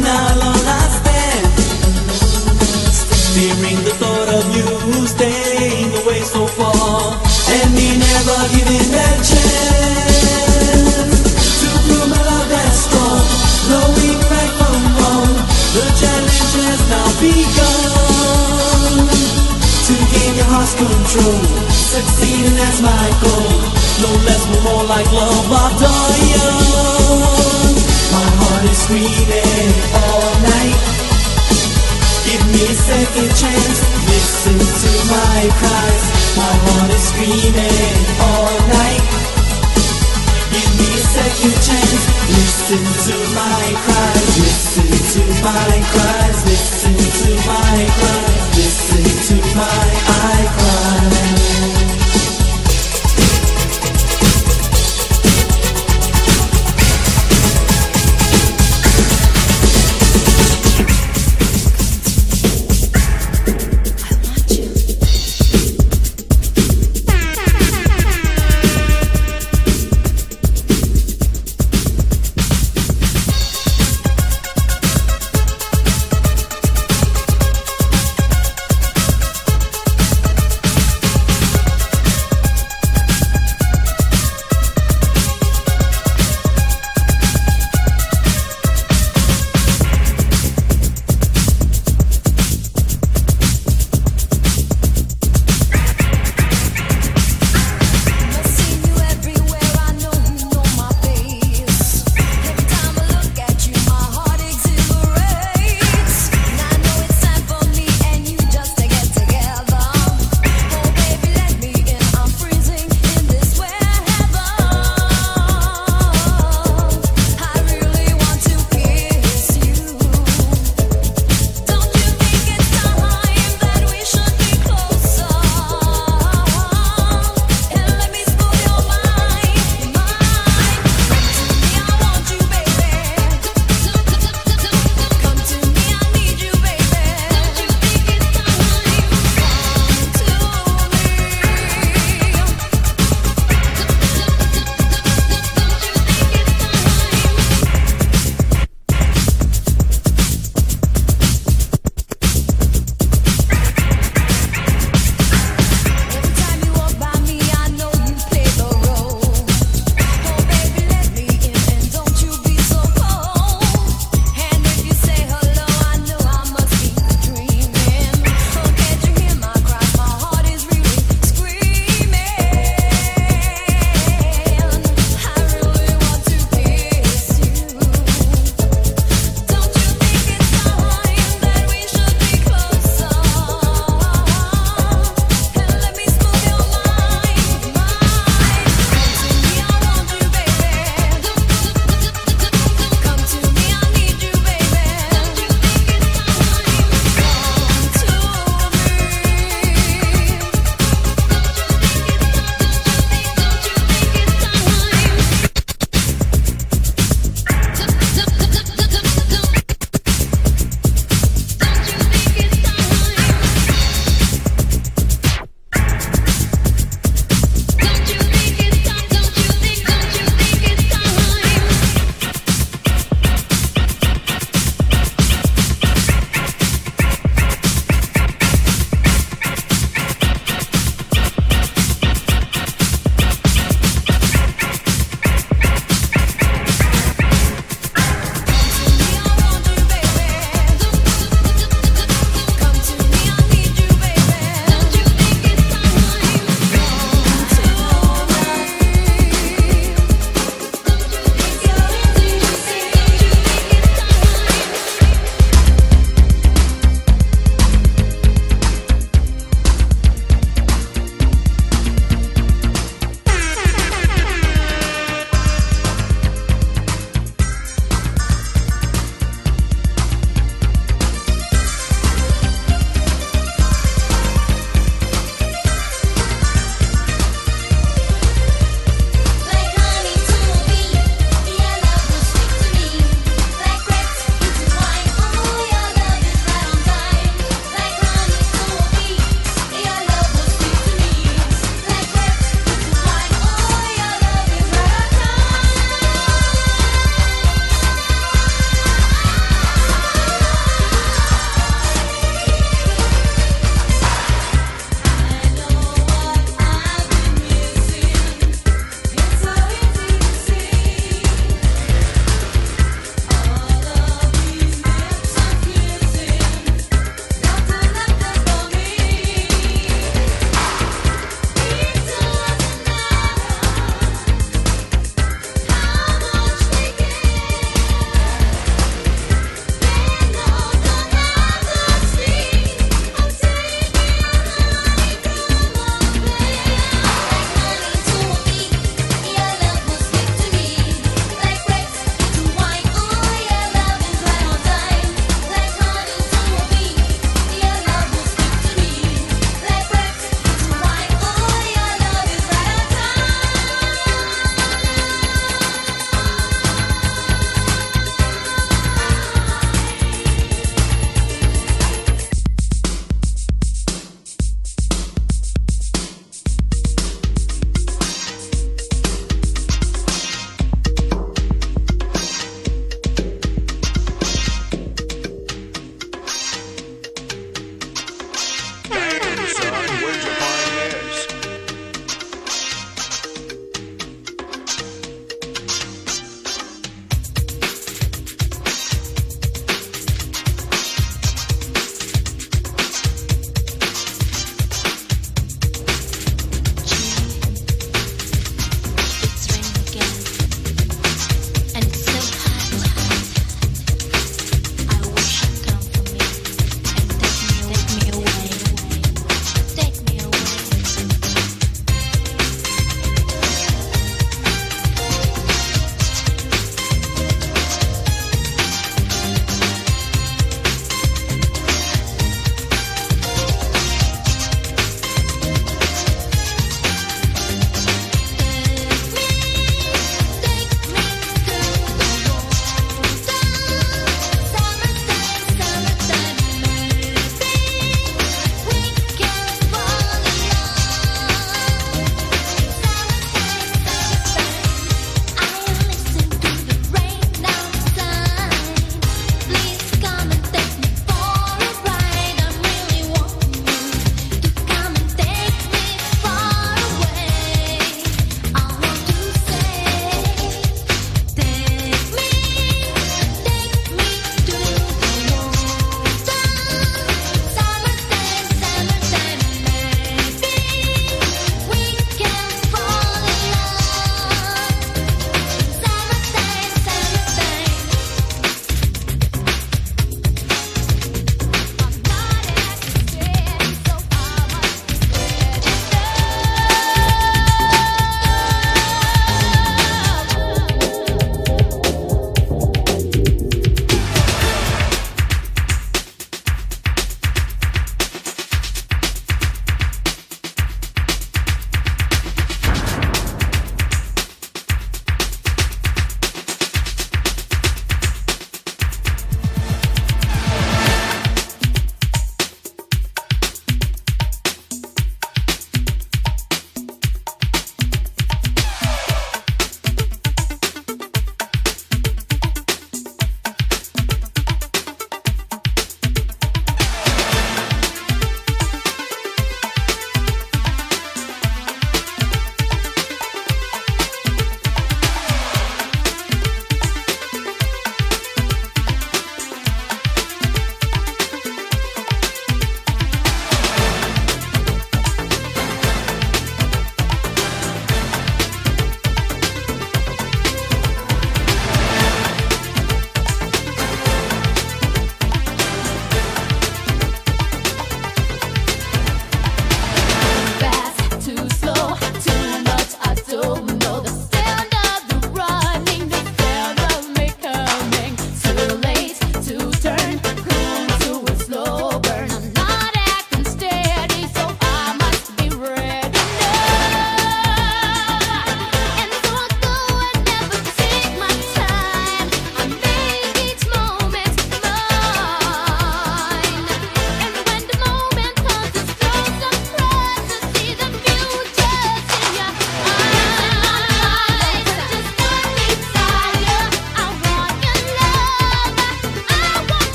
Now alone I stand. Fearing the thought of you staying away so far. And me never giving that chance To prove my love that's strong Knowing right from wrong The challenge has now begun. To gain your heart's control Succeeding as my goal. No less, no more like love young My heart is screaming all night Give me a second chance, listen to my cries. My heart is screaming all night. Give me a second chance, listen to my cries. Listen to my cries, listen to my cries, listen to my I cry.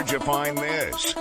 Where'd you find this?